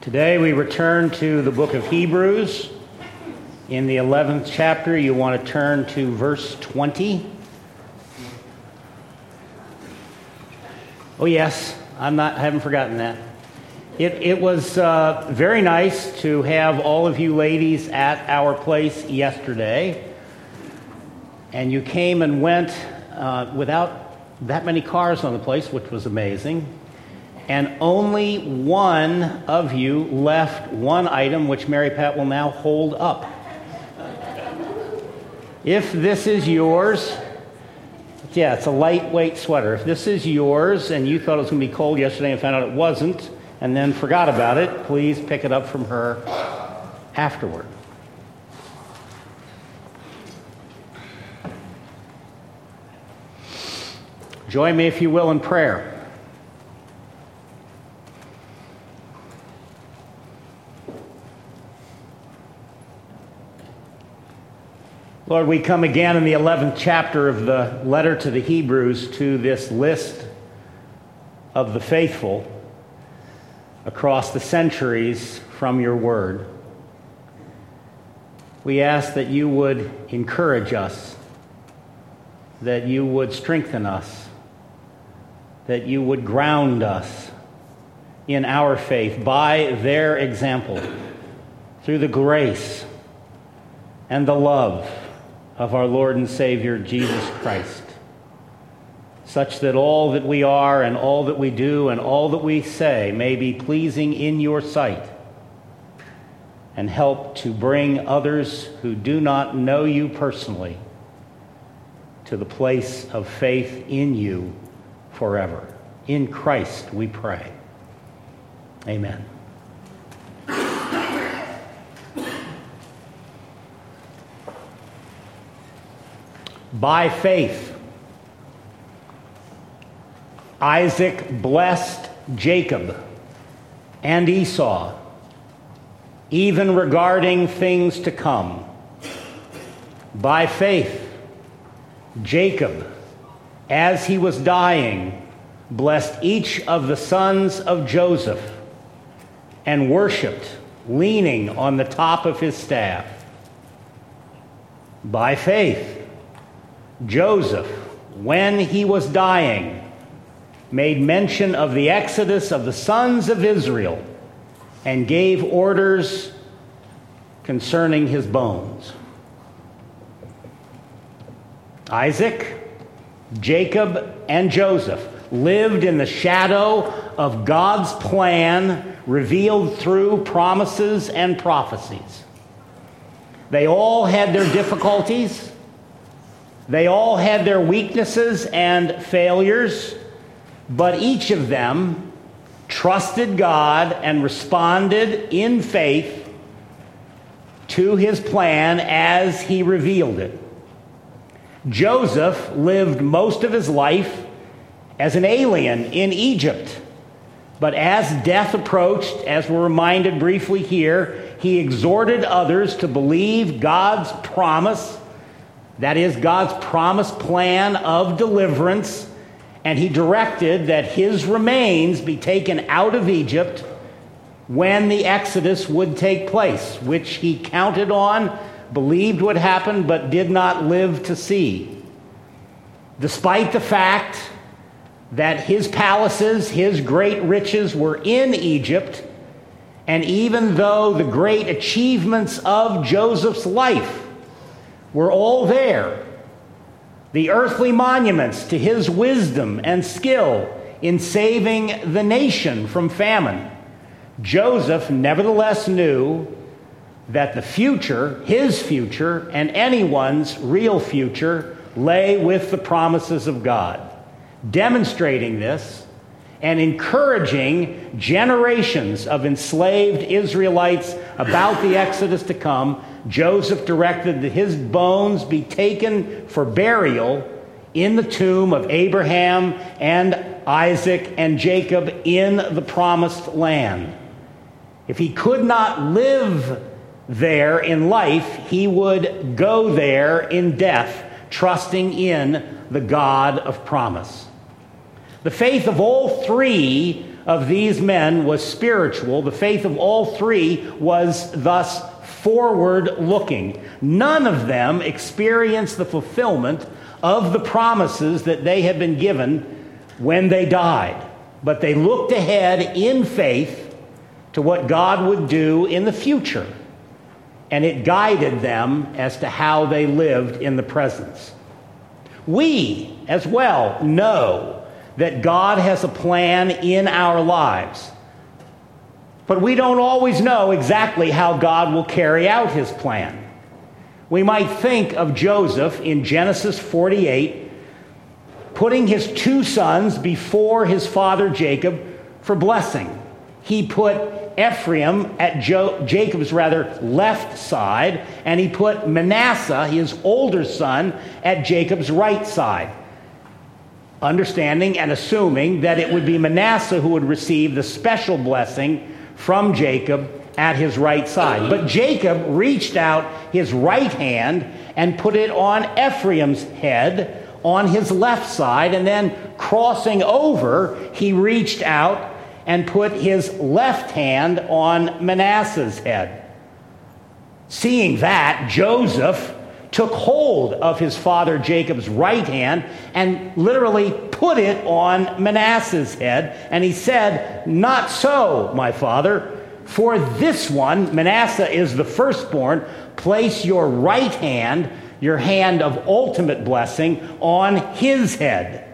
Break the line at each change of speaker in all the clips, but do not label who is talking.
Today we return to the book of Hebrews. In the 11th chapter, you want to turn to verse 20. Oh, yes, I'm not, I haven't forgotten that. It, it was uh, very nice to have all of you ladies at our place yesterday. And you came and went uh, without that many cars on the place, which was amazing and only one of you left one item which Mary Pat will now hold up. If this is yours, yeah, it's a lightweight sweater. If this is yours and you thought it was going to be cold yesterday and found out it wasn't, and then forgot about it, please pick it up from her afterward. Join me, if you will, in prayer. Lord, we come again in the 11th chapter of the letter to the Hebrews to this list of the faithful across the centuries from your word. We ask that you would encourage us, that you would strengthen us, that you would ground us in our faith by their example, through the grace and the love of our Lord and Savior Jesus Christ, such that all that we are and all that we do and all that we say may be pleasing in your sight and help to bring others who do not know you personally to the place of faith in you forever. In Christ we pray. Amen. By faith, Isaac blessed Jacob and Esau, even regarding things to come. By faith, Jacob, as he was dying, blessed each of the sons of Joseph and worshiped, leaning on the top of his staff. By faith, Joseph, when he was dying, made mention of the exodus of the sons of Israel and gave orders concerning his bones. Isaac, Jacob, and Joseph lived in the shadow of God's plan revealed through promises and prophecies. They all had their difficulties. They all had their weaknesses and failures, but each of them trusted God and responded in faith to his plan as he revealed it. Joseph lived most of his life as an alien in Egypt. But as death approached, as we're reminded briefly here, he exhorted others to believe God's promise that is God's promised plan of deliverance, and he directed that his remains be taken out of Egypt when the Exodus would take place, which he counted on, believed would happen, but did not live to see. Despite the fact that his palaces, his great riches were in Egypt, and even though the great achievements of Joseph's life were all there. The earthly monuments to his wisdom and skill in saving the nation from famine. Joseph nevertheless knew that the future, his future, and anyone's real future lay with the promises of God. Demonstrating this and encouraging generations of enslaved Israelites about the Exodus to come Joseph directed that his bones be taken for burial in the tomb of Abraham and Isaac and Jacob in the promised land. If he could not live there in life, he would go there in death, trusting in the God of promise. The faith of all three of these men was spiritual. The faith of all three was thus forward looking. None of them experienced the fulfillment of the promises that they had been given when they died, but they looked ahead in faith to what God would do in the future, and it guided them as to how they lived in the presence. We, as well, know that God has a plan in our lives. But we don't always know exactly how God will carry out his plan. We might think of Joseph in Genesis 48 putting his two sons before his father Jacob for blessing. He put Ephraim at jo- Jacob's rather left side, and he put Manasseh, his older son, at Jacob's right side understanding and assuming that it would be Manasseh who would receive the special blessing from Jacob at his right side. But Jacob reached out his right hand and put it on Ephraim's head on his left side, and then crossing over, he reached out and put his left hand on Manasseh's head. Seeing that, Joseph took hold of his father Jacob's right hand and literally put it on Manasseh's head. And he said, Not so, my father. For this one, Manasseh is the firstborn, place your right hand, your hand of ultimate blessing, on his head.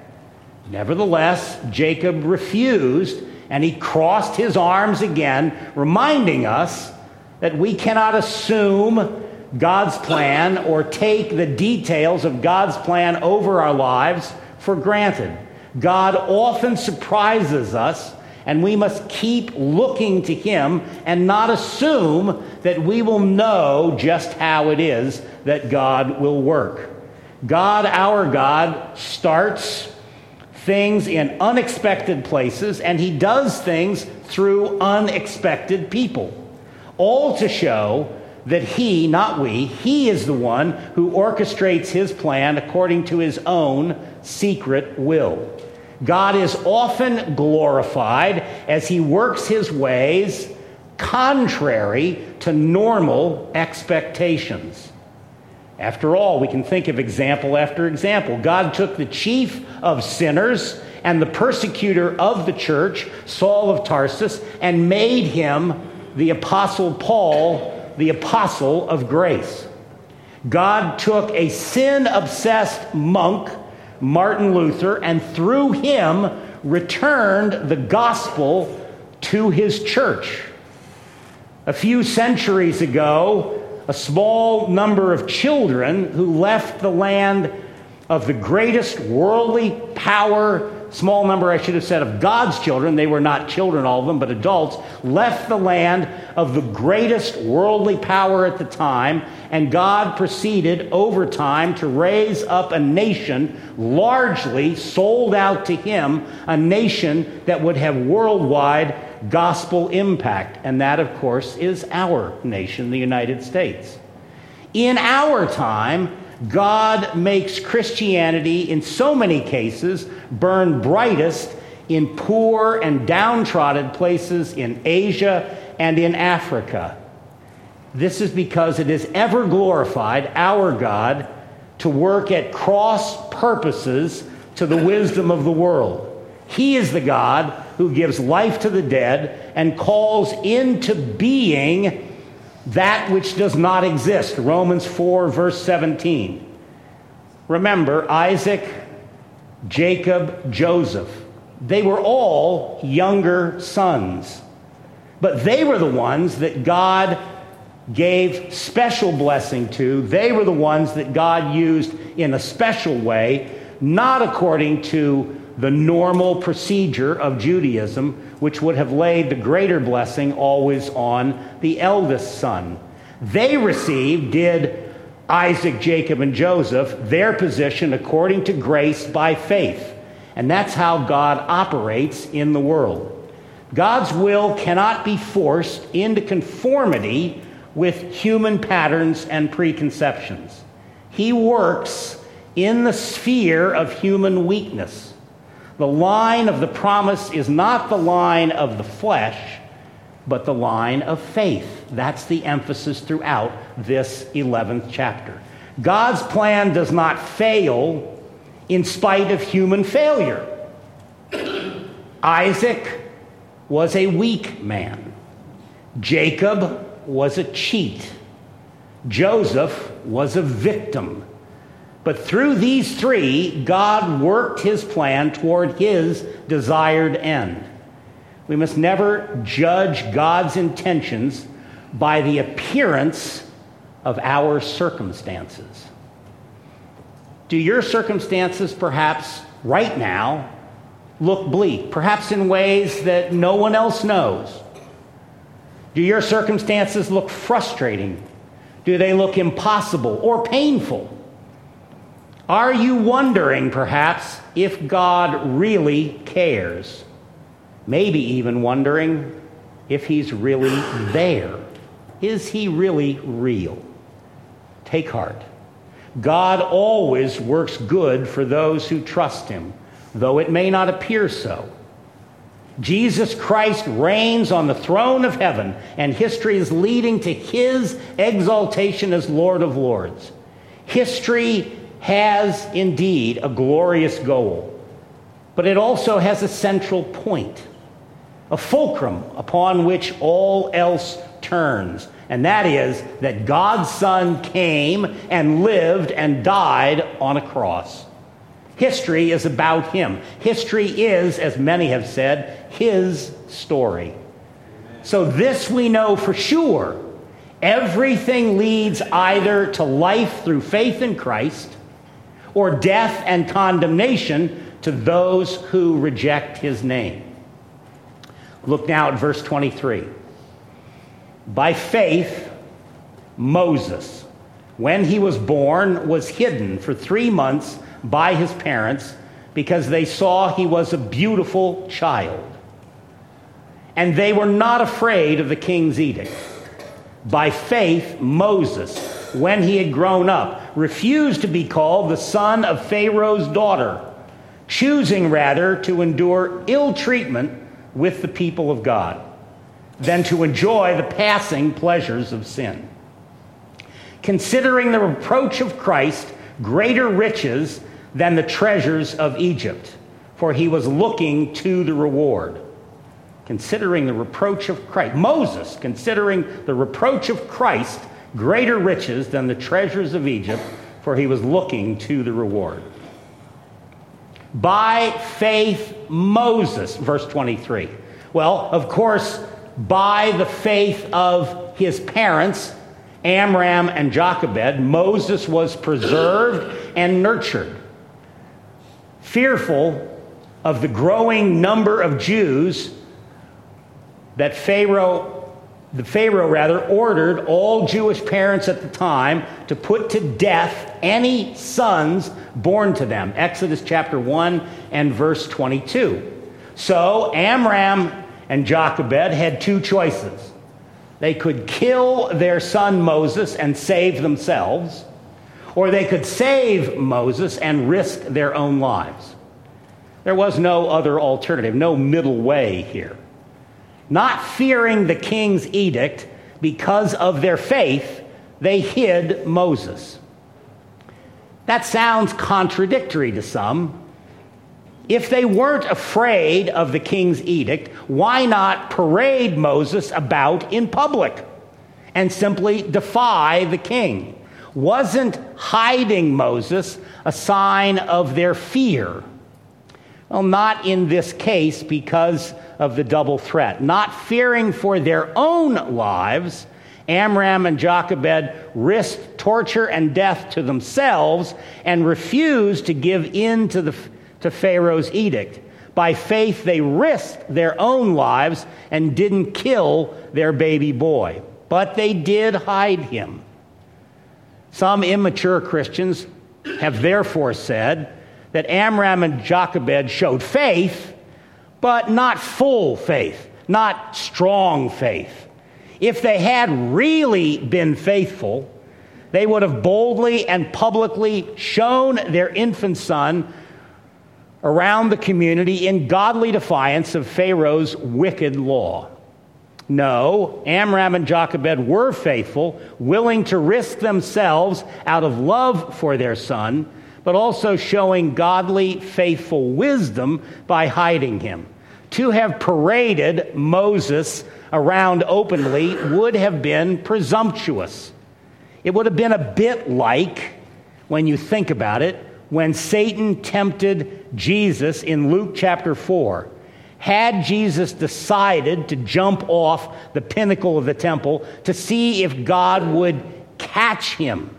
Nevertheless, Jacob refused and he crossed his arms again, reminding us that we cannot assume God's plan or take the details of God's plan over our lives for granted. God often surprises us, and we must keep looking to Him and not assume that we will know just how it is that God will work. God, our God, starts things in unexpected places, and He does things through unexpected people, all to show that he, not we, he is the one who orchestrates his plan according to his own secret will. God is often glorified as he works his ways contrary to normal expectations. After all, we can think of example after example. God took the chief of sinners and the persecutor of the church, Saul of Tarsus, and made him the apostle Paul the apostle of grace. God took a sin obsessed monk, Martin Luther, and through him returned the gospel to his church. A few centuries ago, a small number of children who left the land of the greatest worldly power small number, I should have said, of God's children, they were not children, all of them, but adults, left the land of the greatest worldly power at the time, and God proceeded over time to raise up a nation largely sold out to Him, a nation that would have worldwide gospel impact. And that, of course, is our nation, the United States. In our time, God makes Christianity, in so many cases, burn brightest in poor and downtrodden places in Asia and in Africa. This is because it is ever glorified, our God, to work at cross purposes to the wisdom of the world. He is the God who gives life to the dead and calls into being that which does not exist. Romans 4, verse 17. Remember, Isaac, Jacob, Joseph, they were all younger sons. But they were the ones that God gave special blessing to. They were the ones that God used in a special way, not according to the normal procedure of Judaism, which would have laid the greater blessing always on the eldest son. They received, did Isaac, Jacob, and Joseph, their position according to grace by faith. And that's how God operates in the world. God's will cannot be forced into conformity with human patterns and preconceptions. He works in the sphere of human weakness. The line of the promise is not the line of the flesh, but the line of faith. That's the emphasis throughout this 11th chapter. God's plan does not fail in spite of human failure. Isaac was a weak man, Jacob was a cheat, Joseph was a victim. But through these three, God worked his plan toward his desired end. We must never judge God's intentions by the appearance of our circumstances. Do your circumstances, perhaps right now, look bleak, perhaps in ways that no one else knows? Do your circumstances look frustrating? Do they look impossible or painful? Are you wondering, perhaps, if God really cares? Maybe even wondering if He's really there. Is He really real? Take heart. God always works good for those who trust Him, though it may not appear so. Jesus Christ reigns on the throne of heaven, and history is leading to His exaltation as Lord of Lords. History has indeed a glorious goal, but it also has a central point, a fulcrum upon which all else turns. And that is that God's Son came and lived and died on a cross. History is about him. History is, as many have said, his story. So, this we know for sure. Everything leads either to life through faith in Christ or death and condemnation to those who reject his name. Look now at verse 23. By faith, Moses, when he was born, was hidden for three months by his parents because they saw he was a beautiful child. And they were not afraid of the king's edict. By faith, Moses, when he had grown up, refused to be called the son of Pharaoh's daughter, choosing rather to endure ill treatment with the people of God than to enjoy the passing pleasures of sin. Considering the reproach of Christ greater riches than the treasures of Egypt, for he was looking to the reward. Considering the reproach of Christ, Moses, considering the reproach of Christ greater riches than the treasures of Egypt, for he was looking to the reward. By faith, Moses, verse 23. Well, of course, by the faith of his parents, Amram and Jochebed, Moses was preserved and nurtured. Fearful of the growing number of Jews that Pharaoh the Pharaoh rather ordered all Jewish parents at the time to put to death any sons born to them. Exodus chapter 1 and verse 22. So Amram and Jochebed had two choices. They could kill their son Moses and save themselves, or they could save Moses and risk their own lives. There was no other alternative, no middle way here not fearing the king's edict because of their faith, they hid Moses. That sounds contradictory to some. If they weren't afraid of the king's edict, why not parade Moses about in public and simply defy the king? Wasn't hiding Moses a sign of their fear? Well, not in this case because of the double threat. Not fearing for their own lives, Amram and Jochebed risked torture and death to themselves and refused to give in to, the, to Pharaoh's edict. By faith, they risked their own lives and didn't kill their baby boy, but they did hide him. Some immature Christians have therefore said that Amram and Jochebed showed faith but not full faith, not strong faith. If they had really been faithful, they would have boldly and publicly shown their infant son around the community in godly defiance of Pharaoh's wicked law. No, Amram and Jochebed were faithful, willing to risk themselves out of love for their son, but also showing godly, faithful wisdom by hiding him. To have paraded Moses around openly would have been presumptuous. It would have been a bit like, when you think about it, when Satan tempted Jesus in Luke chapter 4 had Jesus decided to jump off the pinnacle of the temple to see if God would catch him,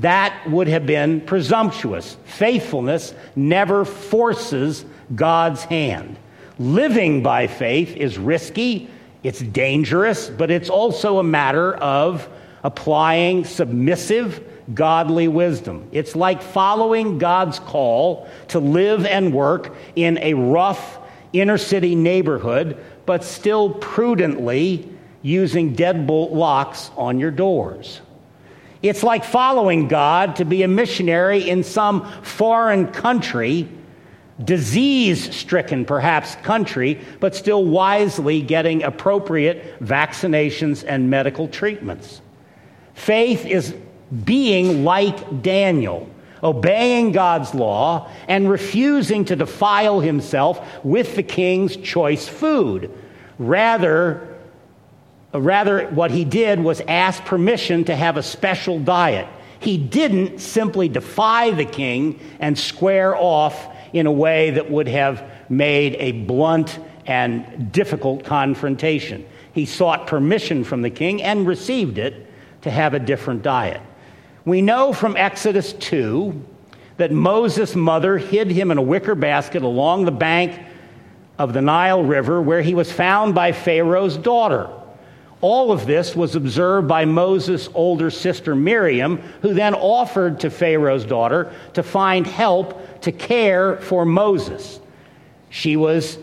that would have been presumptuous. Faithfulness never forces God's hand. Living by faith is risky, it's dangerous, but it's also a matter of applying submissive, godly wisdom. It's like following God's call to live and work in a rough, inner city neighborhood, but still prudently using deadbolt locks on your doors. It's like following God to be a missionary in some foreign country, disease stricken perhaps country, but still wisely getting appropriate vaccinations and medical treatments. Faith is being like Daniel obeying God's law, and refusing to defile himself with the king's choice food. Rather, rather, what he did was ask permission to have a special diet. He didn't simply defy the king and square off in a way that would have made a blunt and difficult confrontation. He sought permission from the king and received it to have a different diet. We know from Exodus 2 that Moses' mother hid him in a wicker basket along the bank of the Nile River where he was found by Pharaoh's daughter. All of this was observed by Moses' older sister Miriam, who then offered to Pharaoh's daughter to find help to care for Moses. She was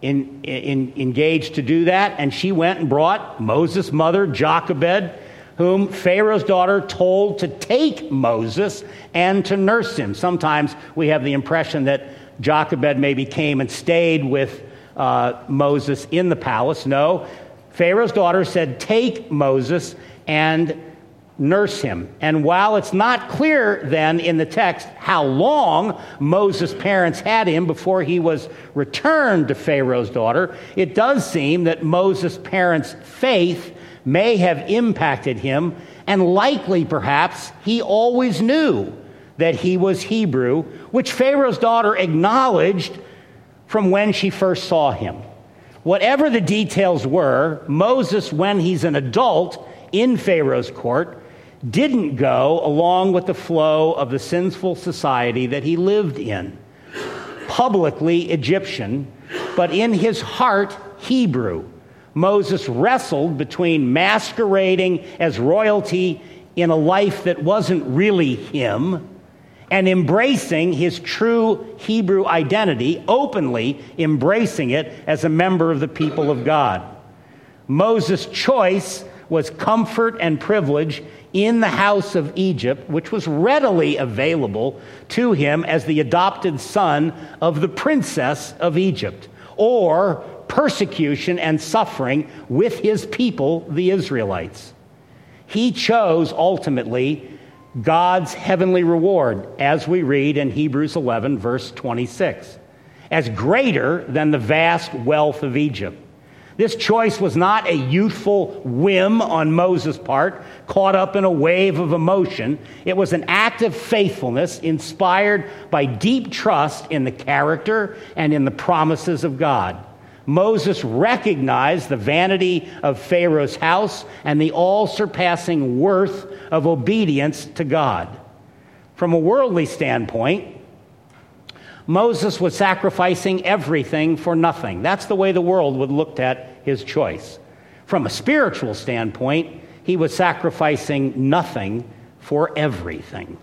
in, in, engaged to do that, and she went and brought Moses' mother, Jochebed, whom Pharaoh's daughter told to take Moses and to nurse him. Sometimes we have the impression that Jochebed maybe came and stayed with uh, Moses in the palace. No, Pharaoh's daughter said, Take Moses and nurse him. And while it's not clear then in the text how long Moses' parents had him before he was returned to Pharaoh's daughter, it does seem that Moses' parents' faith may have impacted him, and likely perhaps he always knew that he was Hebrew, which Pharaoh's daughter acknowledged from when she first saw him. Whatever the details were, Moses, when he's an adult in Pharaoh's court, didn't go along with the flow of the sinful society that he lived in. Publicly Egyptian, but in his heart, Hebrew. Moses wrestled between masquerading as royalty in a life that wasn't really him and embracing his true Hebrew identity, openly embracing it as a member of the people of God. Moses' choice was comfort and privilege in the house of Egypt, which was readily available to him as the adopted son of the princess of Egypt, or persecution and suffering with his people, the Israelites. He chose ultimately God's heavenly reward, as we read in Hebrews 11, verse 26, as greater than the vast wealth of Egypt. This choice was not a youthful whim on Moses' part, caught up in a wave of emotion. It was an act of faithfulness inspired by deep trust in the character and in the promises of God. Moses recognized the vanity of Pharaoh's house and the all surpassing worth of obedience to God. From a worldly standpoint, Moses was sacrificing everything for nothing. That's the way the world would look at his choice. From a spiritual standpoint, he was sacrificing nothing for everything.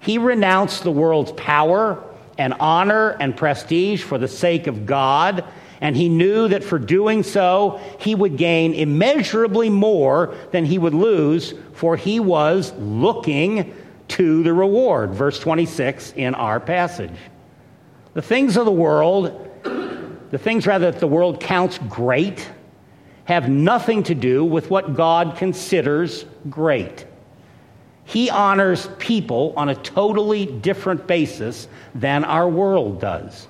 He renounced the world's power and honor and prestige for the sake of God and he knew that for doing so, he would gain immeasurably more than he would lose, for he was looking to the reward. Verse 26 in our passage. The things of the world, the things rather that the world counts great, have nothing to do with what God considers great. He honors people on a totally different basis than our world does.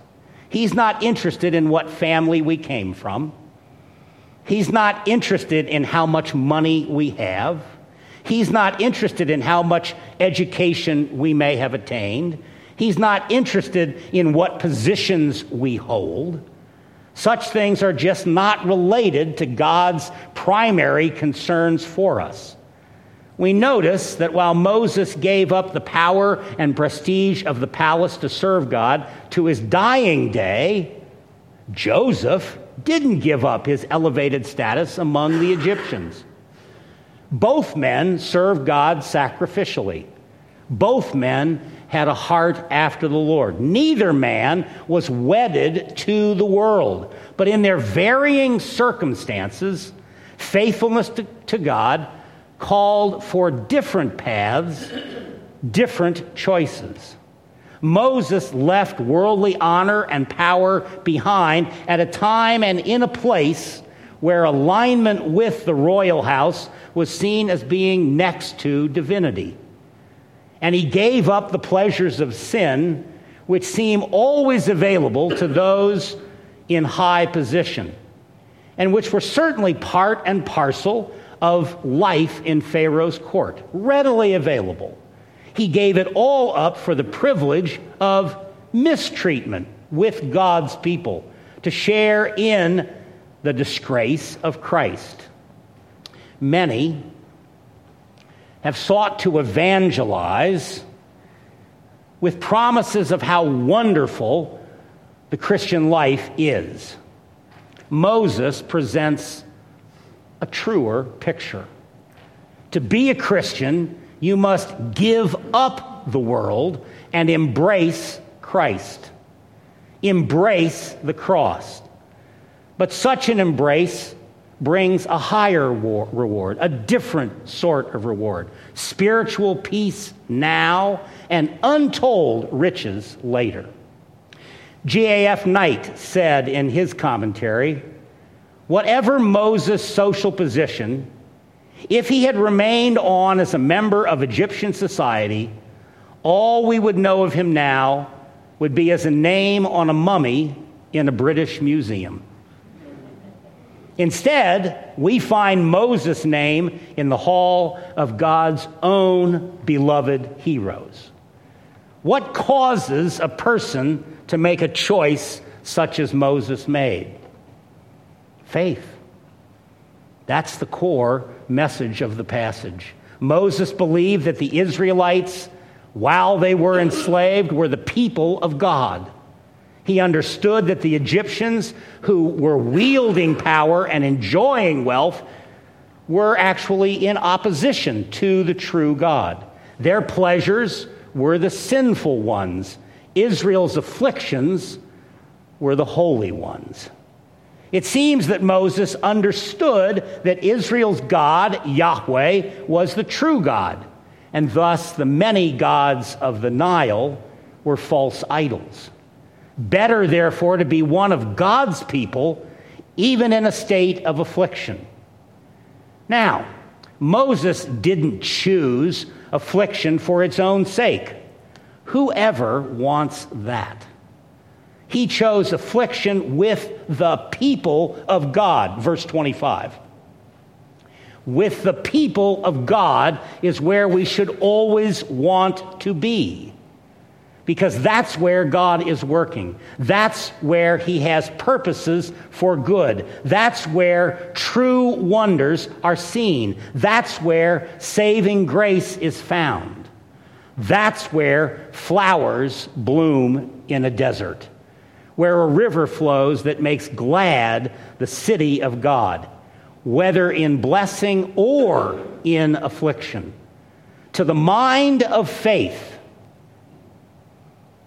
He's not interested in what family we came from. He's not interested in how much money we have. He's not interested in how much education we may have attained. He's not interested in what positions we hold. Such things are just not related to God's primary concerns for us. We notice that while Moses gave up the power and prestige of the palace to serve God to his dying day, Joseph didn't give up his elevated status among the Egyptians. Both men served God sacrificially. Both men had a heart after the Lord. Neither man was wedded to the world, but in their varying circumstances, faithfulness to, to God called for different paths, different choices. Moses left worldly honor and power behind at a time and in a place where alignment with the royal house was seen as being next to divinity. And he gave up the pleasures of sin, which seem always available to those in high position, and which were certainly part and parcel of life in Pharaoh's court, readily available. He gave it all up for the privilege of mistreatment with God's people, to share in the disgrace of Christ. Many have sought to evangelize with promises of how wonderful the Christian life is. Moses presents a truer picture. To be a Christian you must give up the world and embrace Christ. Embrace the cross. But such an embrace brings a higher war- reward, a different sort of reward spiritual peace now and untold riches later. G.A.F. Knight said in his commentary whatever Moses' social position, if he had remained on as a member of Egyptian society, all we would know of him now would be as a name on a mummy in a British museum. Instead, we find Moses' name in the hall of God's own beloved heroes. What causes a person to make a choice such as Moses made? Faith. That's the core message of the passage. Moses believed that the Israelites, while they were enslaved, were the people of God. He understood that the Egyptians, who were wielding power and enjoying wealth, were actually in opposition to the true God. Their pleasures were the sinful ones, Israel's afflictions were the holy ones. It seems that Moses understood that Israel's God, Yahweh, was the true God, and thus the many gods of the Nile were false idols. Better, therefore, to be one of God's people, even in a state of affliction. Now, Moses didn't choose affliction for its own sake. Whoever wants that? He chose affliction with the people of God. Verse 25. With the people of God is where we should always want to be. Because that's where God is working. That's where He has purposes for good. That's where true wonders are seen. That's where saving grace is found. That's where flowers bloom in a desert where a river flows that makes glad the city of God, whether in blessing or in affliction. To the mind of faith,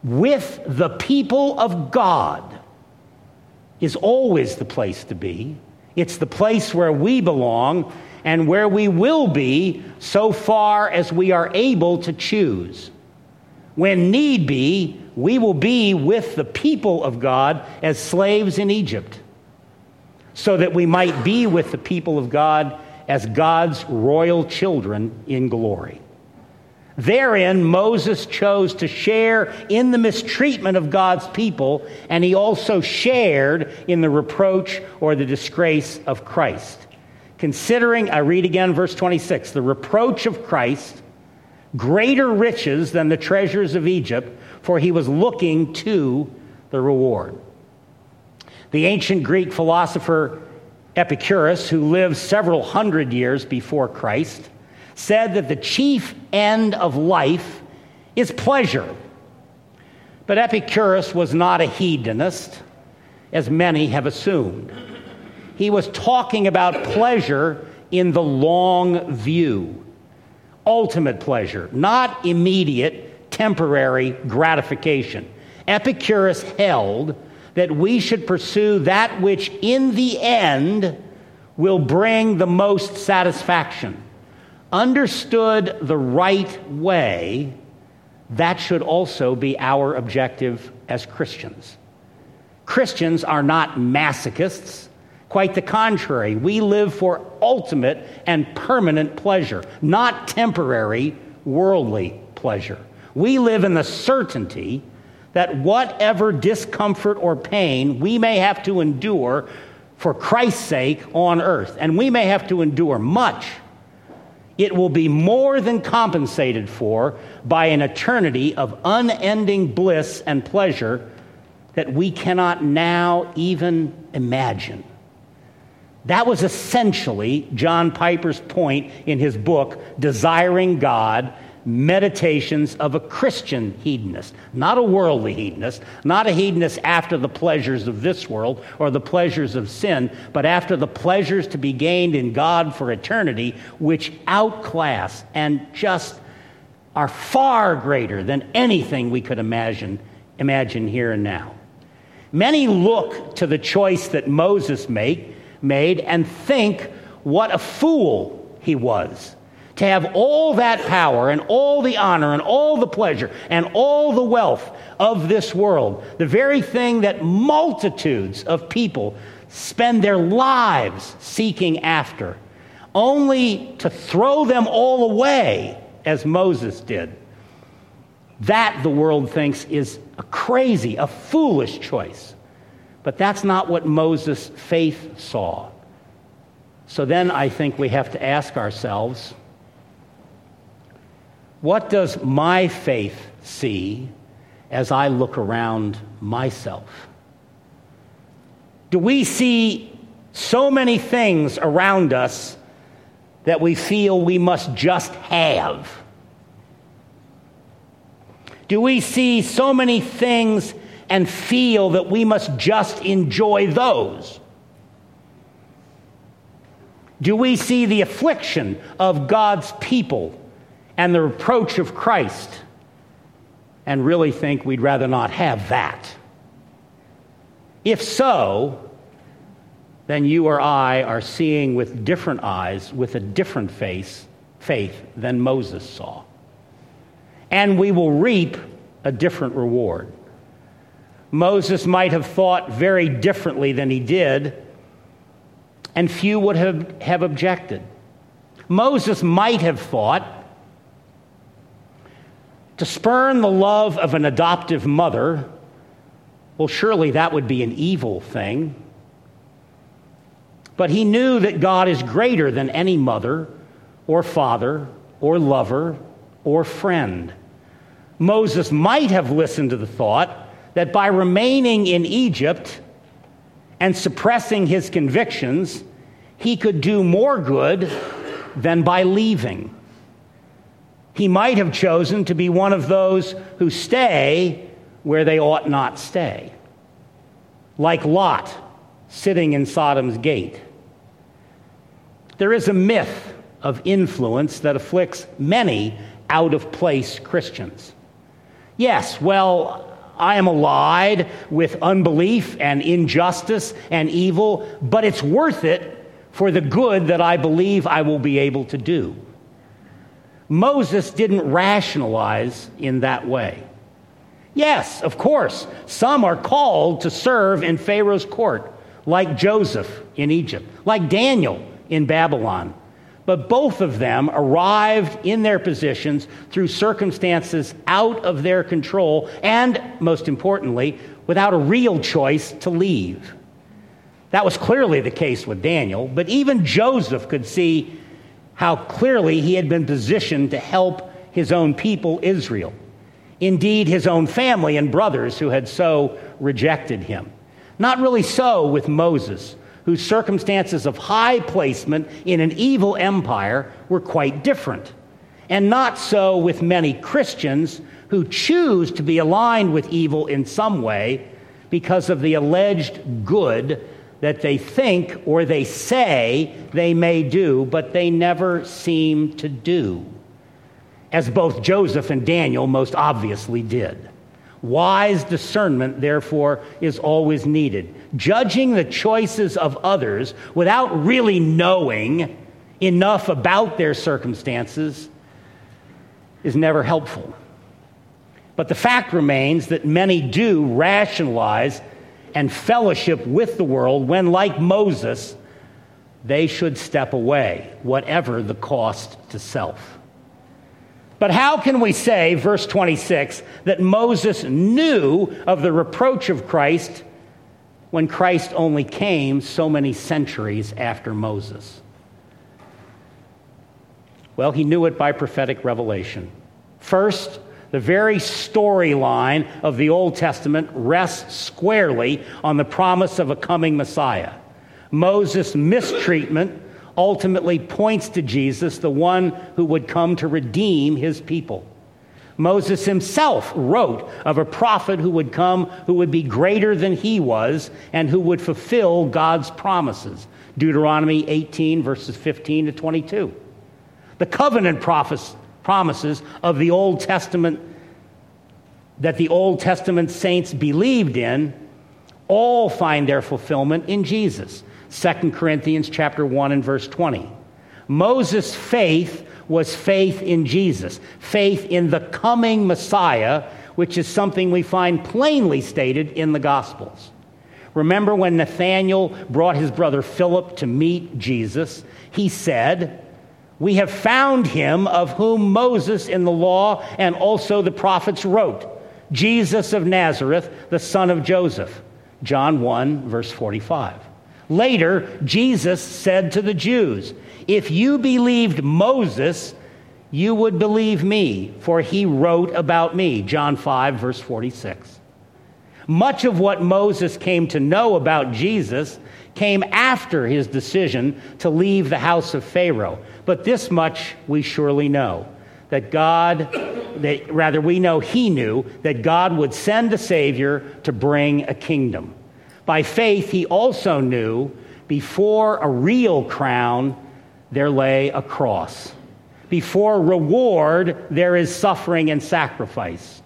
with the people of God, is always the place to be. It's the place where we belong and where we will be so far as we are able to choose. When need be, we will be with the people of God as slaves in Egypt, so that we might be with the people of God as God's royal children in glory. Therein, Moses chose to share in the mistreatment of God's people, and he also shared in the reproach or the disgrace of Christ. Considering, I read again verse 26, the reproach of Christ, greater riches than the treasures of Egypt, for he was looking to the reward. The ancient Greek philosopher Epicurus, who lived several hundred years before Christ, said that the chief end of life is pleasure. But Epicurus was not a hedonist, as many have assumed. He was talking about pleasure in the long view, ultimate pleasure, not immediate, temporary gratification. Epicurus held that we should pursue that which in the end will bring the most satisfaction understood the right way, that should also be our objective as Christians. Christians are not masochists. Quite the contrary. We live for ultimate and permanent pleasure, not temporary worldly pleasure. We live in the certainty that whatever discomfort or pain we may have to endure for Christ's sake on earth, and we may have to endure much it will be more than compensated for by an eternity of unending bliss and pleasure that we cannot now even imagine. That was essentially John Piper's point in his book, Desiring God meditations of a Christian hedonist, not a worldly hedonist, not a hedonist after the pleasures of this world or the pleasures of sin, but after the pleasures to be gained in God for eternity, which outclass and just are far greater than anything we could imagine, imagine here and now. Many look to the choice that Moses make, made and think what a fool he was to have all that power and all the honor and all the pleasure and all the wealth of this world, the very thing that multitudes of people spend their lives seeking after, only to throw them all away as Moses did. That the world thinks is a crazy, a foolish choice. But that's not what Moses' faith saw. So then I think we have to ask ourselves what does my faith see as I look around myself? Do we see so many things around us that we feel we must just have? Do we see so many things and feel that we must just enjoy those? Do we see the affliction of God's people and the reproach of Christ and really think we'd rather not have that? If so, then you or I are seeing with different eyes, with a different face, faith than Moses saw. And we will reap a different reward. Moses might have thought very differently than he did, and few would have, have objected. Moses might have thought to spurn the love of an adoptive mother, well, surely that would be an evil thing. But he knew that God is greater than any mother or father or lover or friend. Moses might have listened to the thought that by remaining in Egypt and suppressing his convictions, he could do more good than by leaving. He might have chosen to be one of those who stay where they ought not stay, like Lot sitting in Sodom's gate. There is a myth of influence that afflicts many out of place Christians. Yes, well, I am allied with unbelief and injustice and evil, but it's worth it for the good that I believe I will be able to do. Moses didn't rationalize in that way. Yes, of course. Some are called to serve in Pharaoh's court, like Joseph in Egypt, like Daniel in Babylon. But both of them arrived in their positions through circumstances out of their control and, most importantly, without a real choice to leave. That was clearly the case with Daniel, but even Joseph could see how clearly he had been positioned to help his own people, Israel. Indeed, his own family and brothers who had so rejected him. Not really so with Moses, whose circumstances of high placement in an evil empire were quite different. And not so with many Christians who choose to be aligned with evil in some way because of the alleged good that they think or they say they may do, but they never seem to do, as both Joseph and Daniel most obviously did. Wise discernment, therefore, is always needed. Judging the choices of others without really knowing enough about their circumstances is never helpful. But the fact remains that many do rationalize and fellowship with the world when, like Moses, they should step away, whatever the cost to self. But how can we say, verse 26, that Moses knew of the reproach of Christ when Christ only came so many centuries after Moses? Well, he knew it by prophetic revelation. First, the very storyline of the Old Testament rests squarely on the promise of a coming Messiah. Moses' mistreatment ultimately points to Jesus, the one who would come to redeem his people. Moses himself wrote of a prophet who would come who would be greater than he was and who would fulfill God's promises. Deuteronomy 18, verses 15 to 22. The covenant promises of the Old Testament that the Old Testament saints believed in all find their fulfillment in Jesus. 2 Corinthians chapter 1 and verse 20. Moses' faith was faith in Jesus, faith in the coming Messiah, which is something we find plainly stated in the Gospels. Remember when Nathanael brought his brother Philip to meet Jesus? He said, we have found him of whom Moses in the law and also the prophets wrote, Jesus of Nazareth, the son of Joseph. John 1, verse 45. Later, Jesus said to the Jews, If you believed Moses, you would believe me, for he wrote about me. John 5, verse 46. Much of what Moses came to know about Jesus came after his decision to leave the house of Pharaoh. But this much we surely know that God, that rather we know he knew that God would send a Savior to bring a kingdom. By faith, he also knew before a real crown, there lay a cross. Before reward, there is suffering and sacrifice.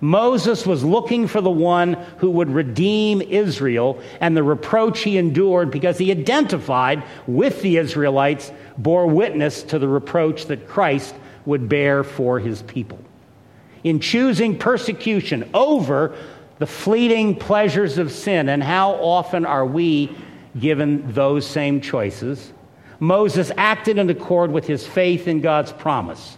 Moses was looking for the one who would redeem Israel, and the reproach he endured because he identified with the Israelites bore witness to the reproach that Christ would bear for his people. In choosing persecution over the fleeting pleasures of sin, and how often are we given those same choices? Moses acted in accord with his faith in God's promise.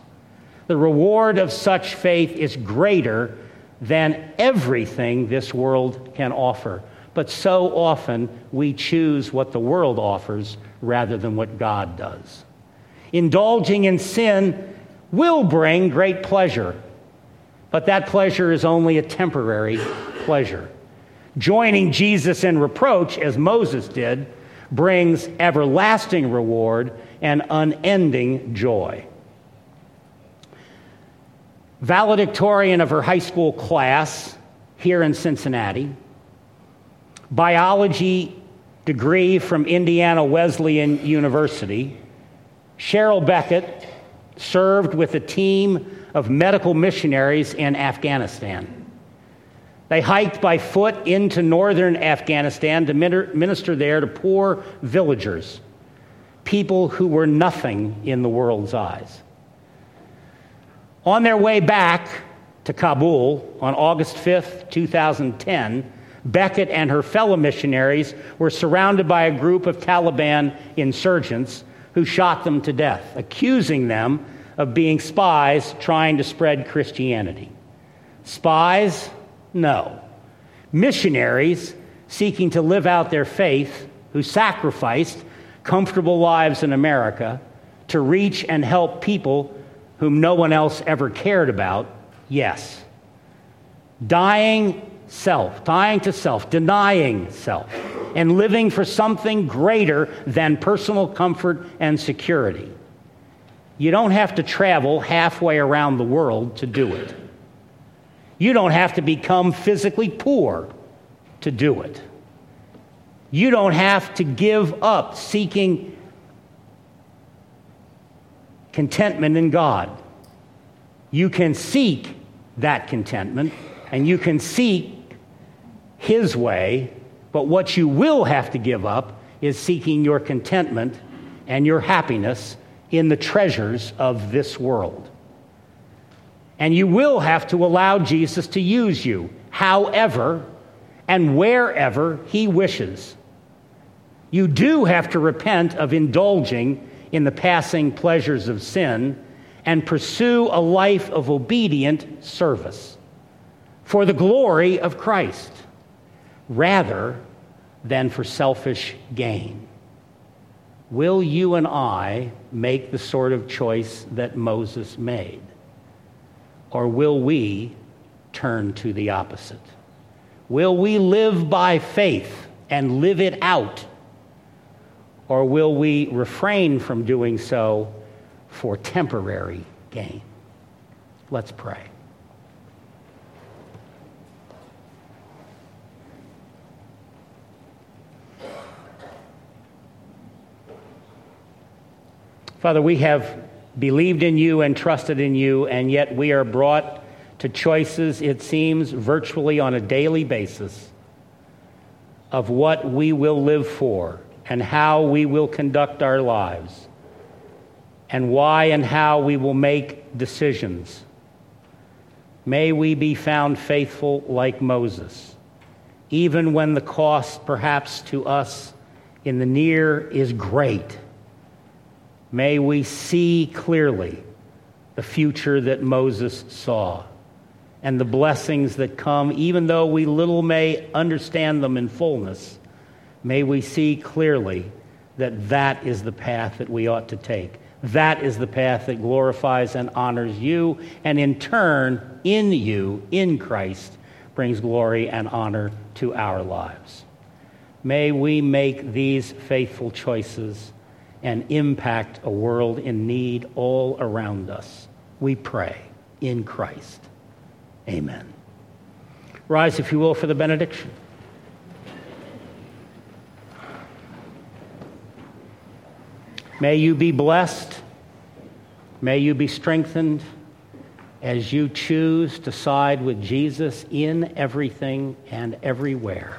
The reward of such faith is greater than everything this world can offer. But so often we choose what the world offers rather than what God does. Indulging in sin will bring great pleasure, but that pleasure is only a temporary pleasure. Joining Jesus in reproach, as Moses did, brings everlasting reward and unending joy valedictorian of her high school class here in Cincinnati, biology degree from Indiana Wesleyan University. Cheryl Beckett served with a team of medical missionaries in Afghanistan. They hiked by foot into northern Afghanistan to minister there to poor villagers, people who were nothing in the world's eyes. On their way back, to Kabul on August 5th, 2010, Beckett and her fellow missionaries were surrounded by a group of Taliban insurgents who shot them to death, accusing them of being spies trying to spread Christianity. Spies? No. Missionaries seeking to live out their faith who sacrificed comfortable lives in America to reach and help people whom no one else ever cared about? Yes. Dying self, dying to self, denying self, and living for something greater than personal comfort and security. You don't have to travel halfway around the world to do it. You don't have to become physically poor to do it. You don't have to give up seeking contentment in God. You can seek that contentment and you can seek His way, but what you will have to give up is seeking your contentment and your happiness in the treasures of this world. And you will have to allow Jesus to use you however and wherever He wishes. You do have to repent of indulging in the passing pleasures of sin and pursue a life of obedient service for the glory of Christ rather than for selfish gain. Will you and I make the sort of choice that Moses made? Or will we turn to the opposite? Will we live by faith and live it out? Or will we refrain from doing so for temporary gain? Let's pray. Father, we have believed in you and trusted in you, and yet we are brought to choices, it seems, virtually on a daily basis of what we will live for and how we will conduct our lives and why and how we will make decisions. May we be found faithful like Moses, even when the cost, perhaps to us in the near, is great May we see clearly the future that Moses saw and the blessings that come, even though we little may understand them in fullness. May we see clearly that that is the path that we ought to take. That is the path that glorifies and honors you, and in turn, in you, in Christ, brings glory and honor to our lives. May we make these faithful choices and impact a world in need all around us. We pray in Christ. Amen. Rise, if you will, for the benediction. May you be blessed. May you be strengthened as you choose to side with Jesus in everything and everywhere.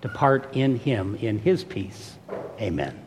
Depart in him, in his peace. Amen.